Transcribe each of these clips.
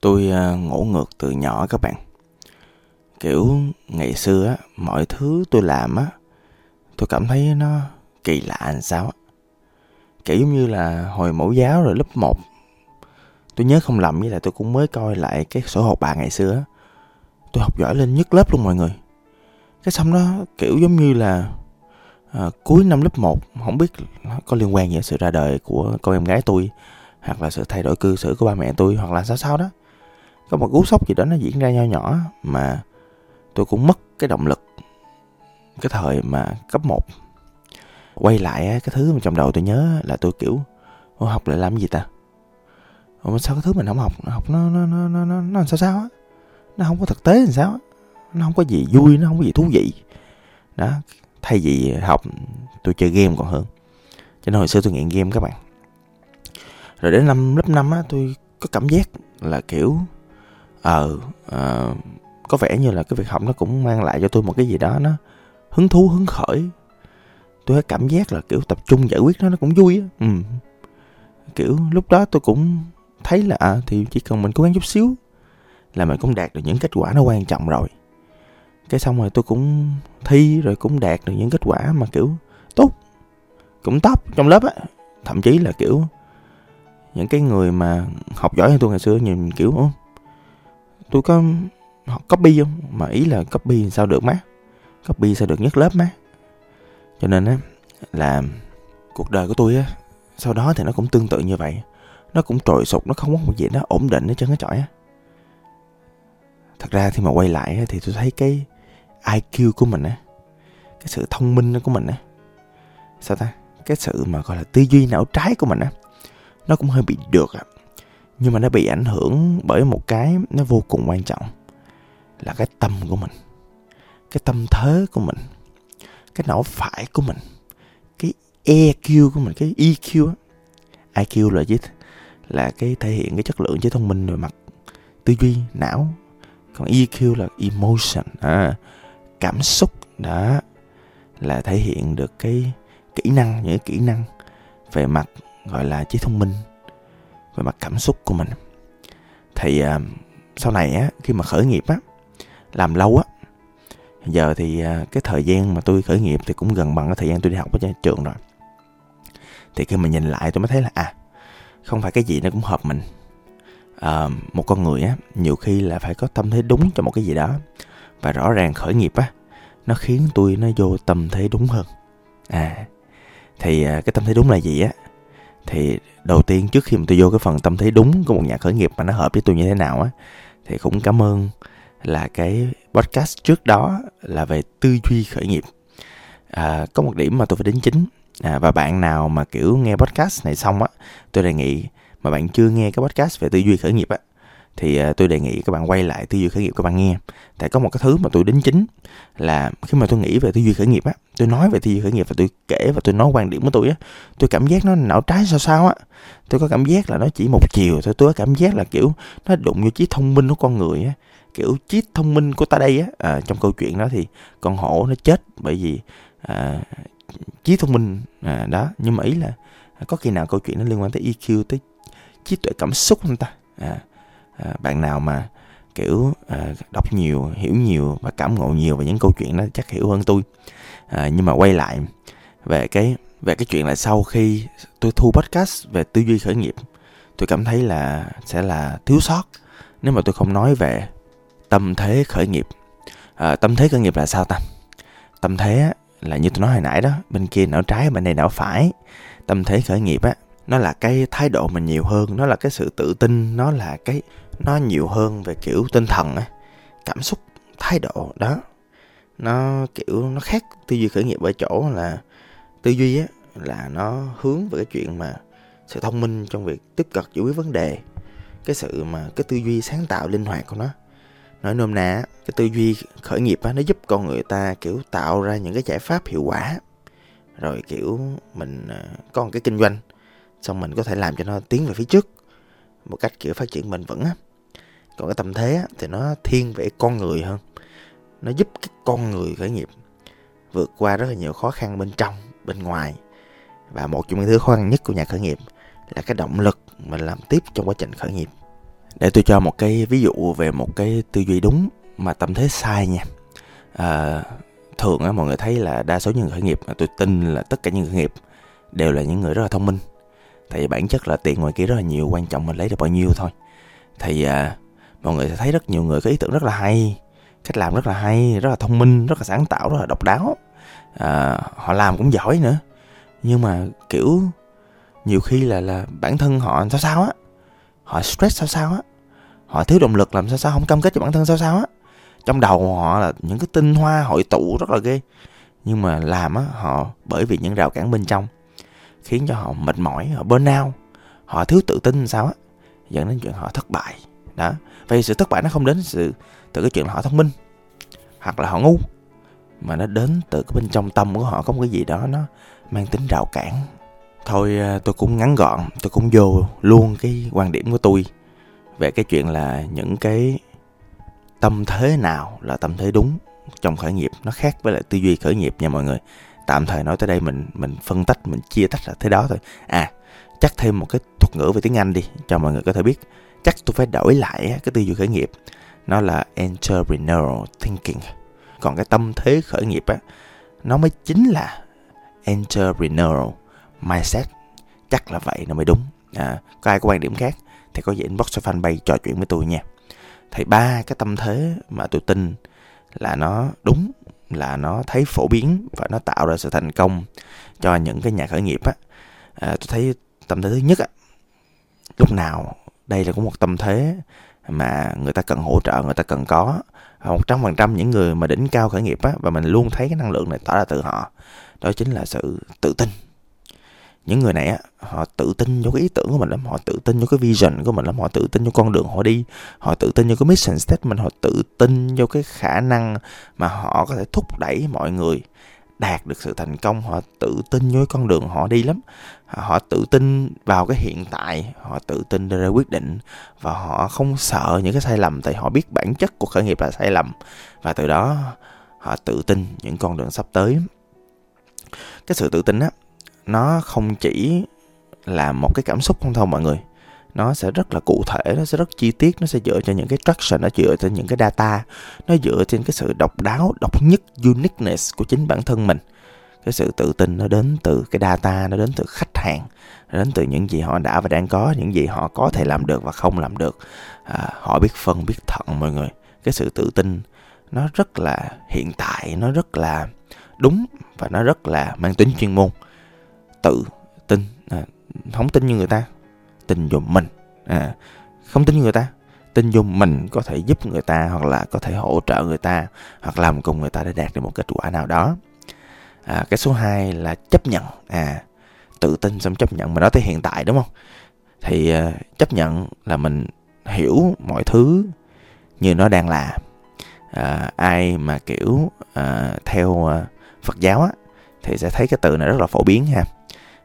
tôi à, ngủ ngược từ nhỏ các bạn. Kiểu ngày xưa á mọi thứ tôi làm á tôi cảm thấy nó kỳ lạ làm sao á. Kiểu giống như là hồi mẫu giáo rồi lớp 1 tôi nhớ không lầm với lại tôi cũng mới coi lại cái sổ học bà ngày xưa á. Tôi học giỏi lên nhất lớp luôn mọi người. Cái xong đó kiểu giống như là à, cuối năm lớp 1 không biết nó có liên quan gì sự ra đời của con em gái tôi hoặc là sự thay đổi cư xử của ba mẹ tôi hoặc là sao sao đó có một cú sốc gì đó nó diễn ra nho nhỏ mà tôi cũng mất cái động lực cái thời mà cấp 1 quay lại cái thứ mà trong đầu tôi nhớ là tôi kiểu Ô, học lại làm gì ta? Ủa, sao cái thứ mình không học? Học nó nó nó nó nó, nó sao sao á? Nó không có thực tế làm sao á? Nó không có gì vui nó không có gì thú vị. Đó thay vì học tôi chơi game còn hơn. Cho nên hồi xưa tôi nghiện game các bạn. Rồi đến năm lớp 5 á tôi có cảm giác là kiểu ờ uh, có vẻ như là cái việc học nó cũng mang lại cho tôi một cái gì đó nó hứng thú hứng khởi. Tôi có cảm giác là kiểu tập trung giải quyết nó nó cũng vui á. Ừ. kiểu lúc đó tôi cũng thấy là à, thì chỉ cần mình cố gắng chút xíu là mình cũng đạt được những kết quả nó quan trọng rồi. Cái xong rồi tôi cũng thi rồi cũng đạt được những kết quả mà kiểu tốt cũng top trong lớp á. Thậm chí là kiểu những cái người mà học giỏi hơn tôi ngày xưa nhìn kiểu tôi có, họ copy không? Mà ý là copy sao được má? Copy sao được nhất lớp má? Cho nên á, là cuộc đời của tôi á, sau đó thì nó cũng tương tự như vậy. Nó cũng trồi sụt, nó không có một gì nó ổn định hết trơn hết trọi á. Thật ra thì mà quay lại thì tôi thấy cái IQ của mình á, cái sự thông minh của mình á, sao ta? Cái sự mà gọi là tư duy não trái của mình á, nó cũng hơi bị được á nhưng mà nó bị ảnh hưởng bởi một cái nó vô cùng quan trọng là cái tâm của mình cái tâm thế của mình cái não phải của mình cái EQ của mình cái EQ á. IQ là gì? Là cái thể hiện cái chất lượng trí thông minh về mặt tư duy não. Còn EQ là emotion à, cảm xúc đó là thể hiện được cái kỹ năng những kỹ năng về mặt gọi là trí thông minh về mặt cảm xúc của mình. Thì uh, sau này á khi mà khởi nghiệp á làm lâu á giờ thì uh, cái thời gian mà tôi khởi nghiệp thì cũng gần bằng cái thời gian tôi đi học ở trường rồi. Thì khi mà nhìn lại tôi mới thấy là à không phải cái gì nó cũng hợp mình. À, một con người á nhiều khi là phải có tâm thế đúng cho một cái gì đó. Và rõ ràng khởi nghiệp á nó khiến tôi nó vô tâm thế đúng hơn. À thì à, cái tâm thế đúng là gì á? Thì đầu tiên trước khi mà tôi vô cái phần tâm thế đúng của một nhà khởi nghiệp mà nó hợp với tôi như thế nào á thì cũng cảm ơn là cái podcast trước đó là về tư duy khởi nghiệp. À, có một điểm mà tôi phải đính chính. À, và bạn nào mà kiểu nghe podcast này xong á tôi đề nghị mà bạn chưa nghe cái podcast về tư duy khởi nghiệp á thì à, tôi đề nghị các bạn quay lại tư duy khởi nghiệp các bạn nghe. Tại có một cái thứ mà tôi đính chính là khi mà tôi nghĩ về tư duy khởi nghiệp á tôi nói về tư duy khởi nghiệp và tôi kể và tôi nói quan điểm của tôi á tôi cảm giác nó não trái sao sao á. Tôi có cảm giác là nó chỉ một chiều thôi tôi có cảm giác là kiểu nó đụng vô trí thông minh của con người á. Kiểu trí thông minh của ta đây á à, trong câu chuyện đó thì con hổ nó chết bởi vì à, trí thông minh à, đó. Nhưng mà ý là à, có khi nào câu chuyện nó liên quan tới EQ tới trí tuệ cảm xúc không ta? À, à, bạn nào mà kiểu à, đọc nhiều hiểu nhiều và cảm ngộ nhiều về những câu chuyện đó chắc hiểu hơn tôi. À, nhưng mà quay lại về cái về cái chuyện là sau khi tôi thu podcast về tư duy khởi nghiệp tôi cảm thấy là sẽ là thiếu sót nếu mà tôi không nói về tâm thế khởi nghiệp. À, tâm thế khởi nghiệp là sao ta? Tâm thế là như tôi nói hồi nãy đó bên kia não trái bên đây não phải. Tâm thế khởi nghiệp á nó là cái thái độ mình nhiều hơn, nó là cái sự tự tin, nó là cái, nó nhiều hơn về kiểu tinh thần á, cảm xúc, thái độ, đó. Nó kiểu, nó khác tư duy khởi nghiệp ở chỗ là, tư duy á, là nó hướng về cái chuyện mà sự thông minh trong việc tiếp cận giải quyết vấn đề. Cái sự mà cái tư duy sáng tạo linh hoạt của nó. Nói nôm na cái tư duy khởi nghiệp á, nó giúp con người ta kiểu tạo ra những cái giải pháp hiệu quả. Rồi kiểu mình à, có một cái kinh doanh xong mình có thể làm cho nó tiến về phía trước một cách kiểu phát triển bền vững á. Còn cái tâm thế á, thì nó thiên về con người hơn. Nó giúp cái con người khởi nghiệp vượt qua rất là nhiều khó khăn bên trong bên ngoài. Và một trong những thứ khó khăn nhất của nhà khởi nghiệp là cái động lực mình làm tiếp trong quá trình khởi nghiệp. Để tôi cho một cái ví dụ về một cái tư duy đúng mà tâm thế sai nha. À, thường á mọi người thấy là đa số những người khởi nghiệp tôi tin là tất cả những người khởi nghiệp đều là những người rất là thông minh tại vì bản chất là tiền ngoài kia rất là nhiều quan trọng mình lấy được bao nhiêu thôi. Thì à, mọi người sẽ thấy rất nhiều người có ý tưởng rất là hay cách làm rất là hay rất là thông minh rất là sáng tạo rất là độc đáo. À, họ làm cũng giỏi nữa. Nhưng mà kiểu nhiều khi là là bản thân họ sao sao á họ stress sao sao á họ thiếu động lực làm sao sao không cam kết cho bản thân sao sao á. Trong đầu họ là những cái tinh hoa hội tụ rất là ghê. Nhưng mà làm á họ bởi vì những rào cản bên trong khiến cho họ mệt mỏi, họ bên out, họ thiếu tự tin sao á, dẫn đến chuyện họ thất bại. Đó, vậy sự thất bại nó không đến sự từ cái chuyện là họ thông minh, hoặc là họ ngu, mà nó đến từ cái bên trong tâm của họ, có một cái gì đó nó mang tính rào cản. Thôi à, tôi cũng ngắn gọn, tôi cũng vô luôn cái quan điểm của tôi về cái chuyện là những cái tâm thế nào là tâm thế đúng trong khởi nghiệp. Nó khác với lại tư duy khởi nghiệp nha mọi người tạm thời nói tới đây mình mình phân tách mình chia tách là thế đó thôi. À chắc thêm một cái thuật ngữ về tiếng anh đi cho mọi người có thể biết. Chắc tôi phải đổi lại cái tư duy khởi nghiệp. Nó là entrepreneurial thinking. Còn cái tâm thế khởi nghiệp á nó mới chính là entrepreneurial mindset. Chắc là vậy nó mới đúng. À, có ai có quan điểm khác thì có gì inbox cho fanpage trò chuyện với tôi nha. Thì ba cái tâm thế mà tôi tin là nó đúng là nó thấy phổ biến và nó tạo ra sự thành công cho những cái nhà khởi nghiệp á. À, tôi thấy tâm thế thứ nhất á lúc nào đây là cũng một tâm thế mà người ta cần hỗ trợ người ta cần có. Một trăm phần trăm những người mà đỉnh cao khởi nghiệp á và mình luôn thấy cái năng lượng này tỏa ra từ họ đó chính là sự tự tin những người này á họ tự tin vô cái ý tưởng của mình lắm họ tự tin vô cái vision của mình lắm họ tự tin vô con đường họ đi họ tự tin vô cái mission statement họ tự tin vô cái khả năng mà họ có thể thúc đẩy mọi người đạt được sự thành công họ tự tin với con đường họ đi lắm họ tự tin vào cái hiện tại họ tự tin đưa ra quyết định và họ không sợ những cái sai lầm tại họ biết bản chất của khởi nghiệp là sai lầm và từ đó họ tự tin những con đường sắp tới cái sự tự tin á nó không chỉ là một cái cảm xúc không thôi mọi người. Nó sẽ rất là cụ thể nó sẽ rất chi tiết nó sẽ dựa trên những cái traction nó dựa trên những cái data nó dựa trên cái sự độc đáo độc nhất uniqueness của chính bản thân mình. Cái sự tự tin nó đến từ cái data nó đến từ khách hàng nó đến từ những gì họ đã và đang có những gì họ có thể làm được và không làm được. À, họ biết phân biết thận mọi người. Cái sự tự tin nó rất là hiện tại nó rất là đúng và nó rất là mang tính chuyên môn tự tin à, không tin như người ta tin vô mình à, không tin như người ta tin vô mình có thể giúp người ta hoặc là có thể hỗ trợ người ta hoặc làm cùng người ta để đạt được một kết quả nào đó. À, cái số 2 là chấp nhận à tự tin xong chấp nhận. Mà nói tới hiện tại đúng không? Thì uh, chấp nhận là mình hiểu mọi thứ như nó đang là. À, ai mà kiểu à, theo à, Phật giáo á thì sẽ thấy cái từ này rất là phổ biến ha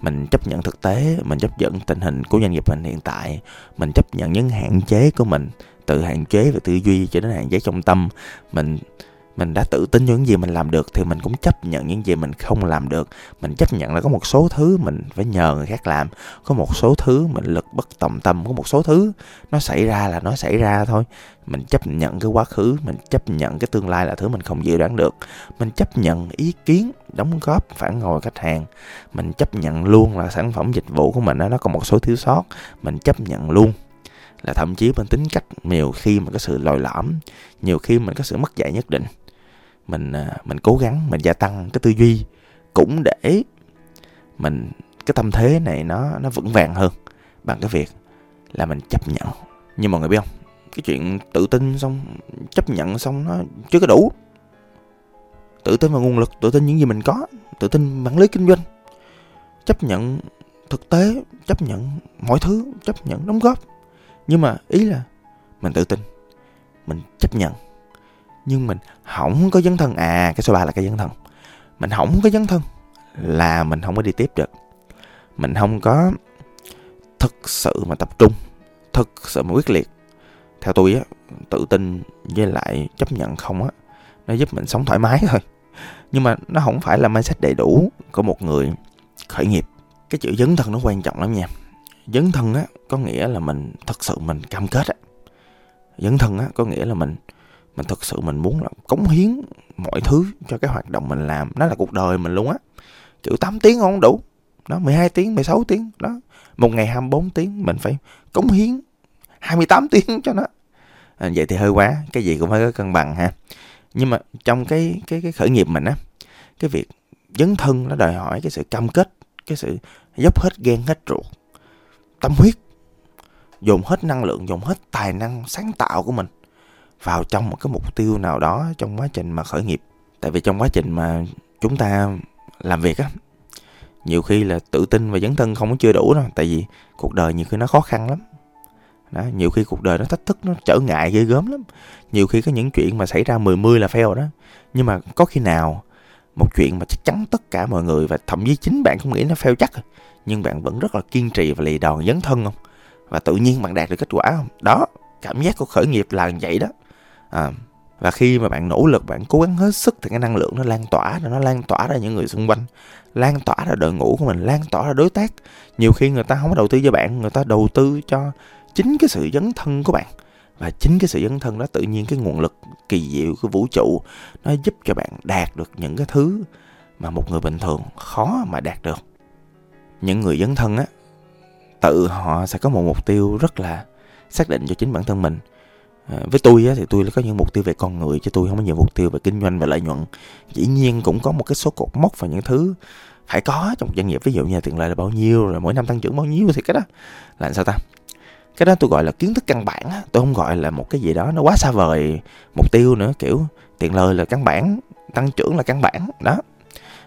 mình chấp nhận thực tế, mình chấp nhận tình hình của doanh nghiệp mình hiện tại. Mình chấp nhận những hạn chế của mình, từ hạn chế về tư duy cho đến hạn chế trong tâm. Mình mình đã tự tin những gì mình làm được thì mình cũng chấp nhận những gì mình không làm được. Mình chấp nhận là có một số thứ mình phải nhờ người khác làm, có một số thứ mình lực bất tòng tâm, có một số thứ nó xảy ra là nó xảy ra thôi. Mình chấp nhận cái quá khứ, mình chấp nhận cái tương lai là thứ mình không dự đoán được. Mình chấp nhận ý kiến, đóng góp, phản hồi khách hàng. Mình chấp nhận luôn là sản phẩm dịch vụ của mình nó có một số thiếu sót. Mình chấp nhận luôn là thậm chí mình tính cách nhiều khi mà có sự lòi lõm, nhiều khi mình có sự mất dạy nhất định mình à, mình cố gắng, mình gia tăng cái tư duy, cũng để mình, cái tâm thế này nó nó vững vàng hơn bằng cái việc là mình chấp nhận. Nhưng mọi người biết không? Cái chuyện tự tin xong, chấp nhận xong nó chưa có đủ. Tự tin vào nguồn lực, tự tin những gì mình có, tự tin bản lý kinh doanh. Chấp nhận thực tế, chấp nhận mọi thứ, chấp nhận đóng góp. Nhưng mà ý là mình tự tin, mình chấp nhận nhưng mình không có dấn thân. À cái số 3 là cái dấn thân. Mình không có dấn thân là mình không có đi tiếp được. Mình không có thực sự mà tập trung, thực sự mà quyết liệt. Theo tôi á, tự tin với lại chấp nhận không á, nó giúp mình sống thoải mái thôi. Nhưng mà nó không phải là mindset đầy đủ của một người khởi nghiệp. Cái chữ dấn thân nó quan trọng lắm nha. Dấn thân á, có nghĩa là mình thật sự mình cam kết á. Dấn thân á, có nghĩa là mình mình thực sự mình muốn là cống hiến mọi thứ cho cái hoạt động mình làm. Nó là cuộc đời mình luôn á. Kiểu 8 tiếng không đủ. Đó 12 tiếng 16 tiếng. Đó một ngày 24 tiếng. Mình phải cống hiến 28 tiếng cho nó. À, vậy thì hơi quá. Cái gì cũng phải có cân bằng ha. Nhưng mà trong cái cái cái khởi nghiệp mình á cái việc dấn thân nó đòi hỏi cái sự cam kết cái sự dốc hết ghen hết ruột tâm huyết dồn hết năng lượng dồn hết tài năng sáng tạo của mình vào trong một cái mục tiêu nào đó trong quá trình mà khởi nghiệp. Tại vì trong quá trình mà chúng ta làm việc á nhiều khi là tự tin và dấn thân không có chưa đủ đâu tại vì cuộc đời nhiều khi nó khó khăn lắm. Đó, nhiều khi cuộc đời nó thách thức nó trở ngại ghê gớm lắm. Nhiều khi có những chuyện mà xảy ra mười mươi là fail đó. Nhưng mà có khi nào một chuyện mà chắc chắn tất cả mọi người và thậm chí chính bạn cũng nghĩ nó fail chắc à, nhưng bạn vẫn rất là kiên trì và lì đòn dấn thân không? Và tự nhiên bạn đạt được kết quả không? Đó cảm giác của khởi nghiệp là vậy đó à, và khi mà bạn nỗ lực bạn cố gắng hết sức thì cái năng lượng nó lan tỏa rồi nó lan tỏa ra những người xung quanh lan tỏa ra đội ngũ của mình lan tỏa ra đối tác. Nhiều khi người ta không có đầu tư cho bạn người ta đầu tư cho chính cái sự dấn thân của bạn. Và chính cái sự dấn thân đó tự nhiên cái nguồn lực kỳ diệu của vũ trụ nó giúp cho bạn đạt được những cái thứ mà một người bình thường khó mà đạt được. Những người dấn thân á tự họ sẽ có một mục tiêu rất là xác định cho chính bản thân mình à, với tôi á, thì tôi có những mục tiêu về con người chứ tôi không có nhiều mục tiêu về kinh doanh và lợi nhuận. Dĩ nhiên cũng có một cái số cột mốc và những thứ phải có trong doanh nghiệp. Ví dụ như tiền lợi là bao nhiêu rồi mỗi năm tăng trưởng bao nhiêu thì cái đó là sao ta? Cái đó tôi gọi là kiến thức căn bản á. Tôi không gọi là một cái gì đó nó quá xa vời mục tiêu nữa kiểu tiền lời là căn bản tăng trưởng là căn bản đó.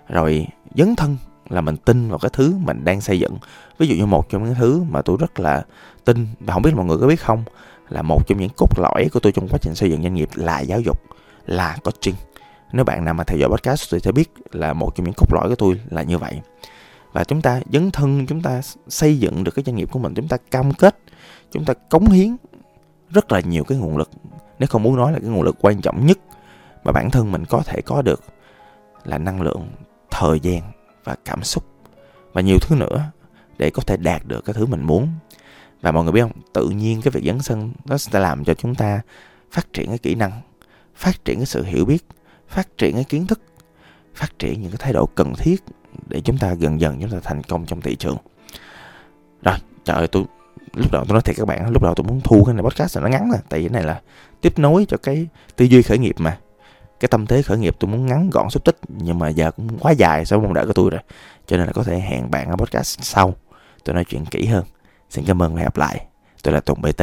Rồi dấn thân là mình tin vào cái thứ mình đang xây dựng. Ví dụ như một trong những thứ mà tôi rất là tin và không biết mọi người có biết không là một trong những cốt lõi của tôi trong quá trình xây dựng doanh nghiệp là giáo dục, là coaching. Nếu bạn nào mà theo dõi podcast thì sẽ biết là một trong những cốt lõi của tôi là như vậy. Và chúng ta dấn thân, chúng ta xây dựng được cái doanh nghiệp của mình, chúng ta cam kết, chúng ta cống hiến rất là nhiều cái nguồn lực. Nếu không muốn nói là cái nguồn lực quan trọng nhất mà bản thân mình có thể có được là năng lượng, thời gian và cảm xúc. Và nhiều thứ nữa để có thể đạt được cái thứ mình muốn và mọi người biết không? Tự nhiên cái việc dấn sân nó sẽ làm cho chúng ta phát triển cái kỹ năng, phát triển cái sự hiểu biết, phát triển cái kiến thức, phát triển những cái thái độ cần thiết để chúng ta dần dần chúng ta thành công trong thị trường. Rồi, trời ơi, tôi, lúc đầu tôi nói thiệt các bạn, lúc đầu tôi muốn thu cái này podcast là nó ngắn nè tại vì cái này là tiếp nối cho cái tư duy khởi nghiệp mà. Cái tâm thế khởi nghiệp tôi muốn ngắn gọn xúc tích, nhưng mà giờ cũng quá dài so với mong đợi của tôi rồi, cho nên là có thể hẹn bạn ở podcast sau, tôi nói chuyện kỹ hơn xin cảm ơn và hẹn gặp lại. Tôi là tùng bt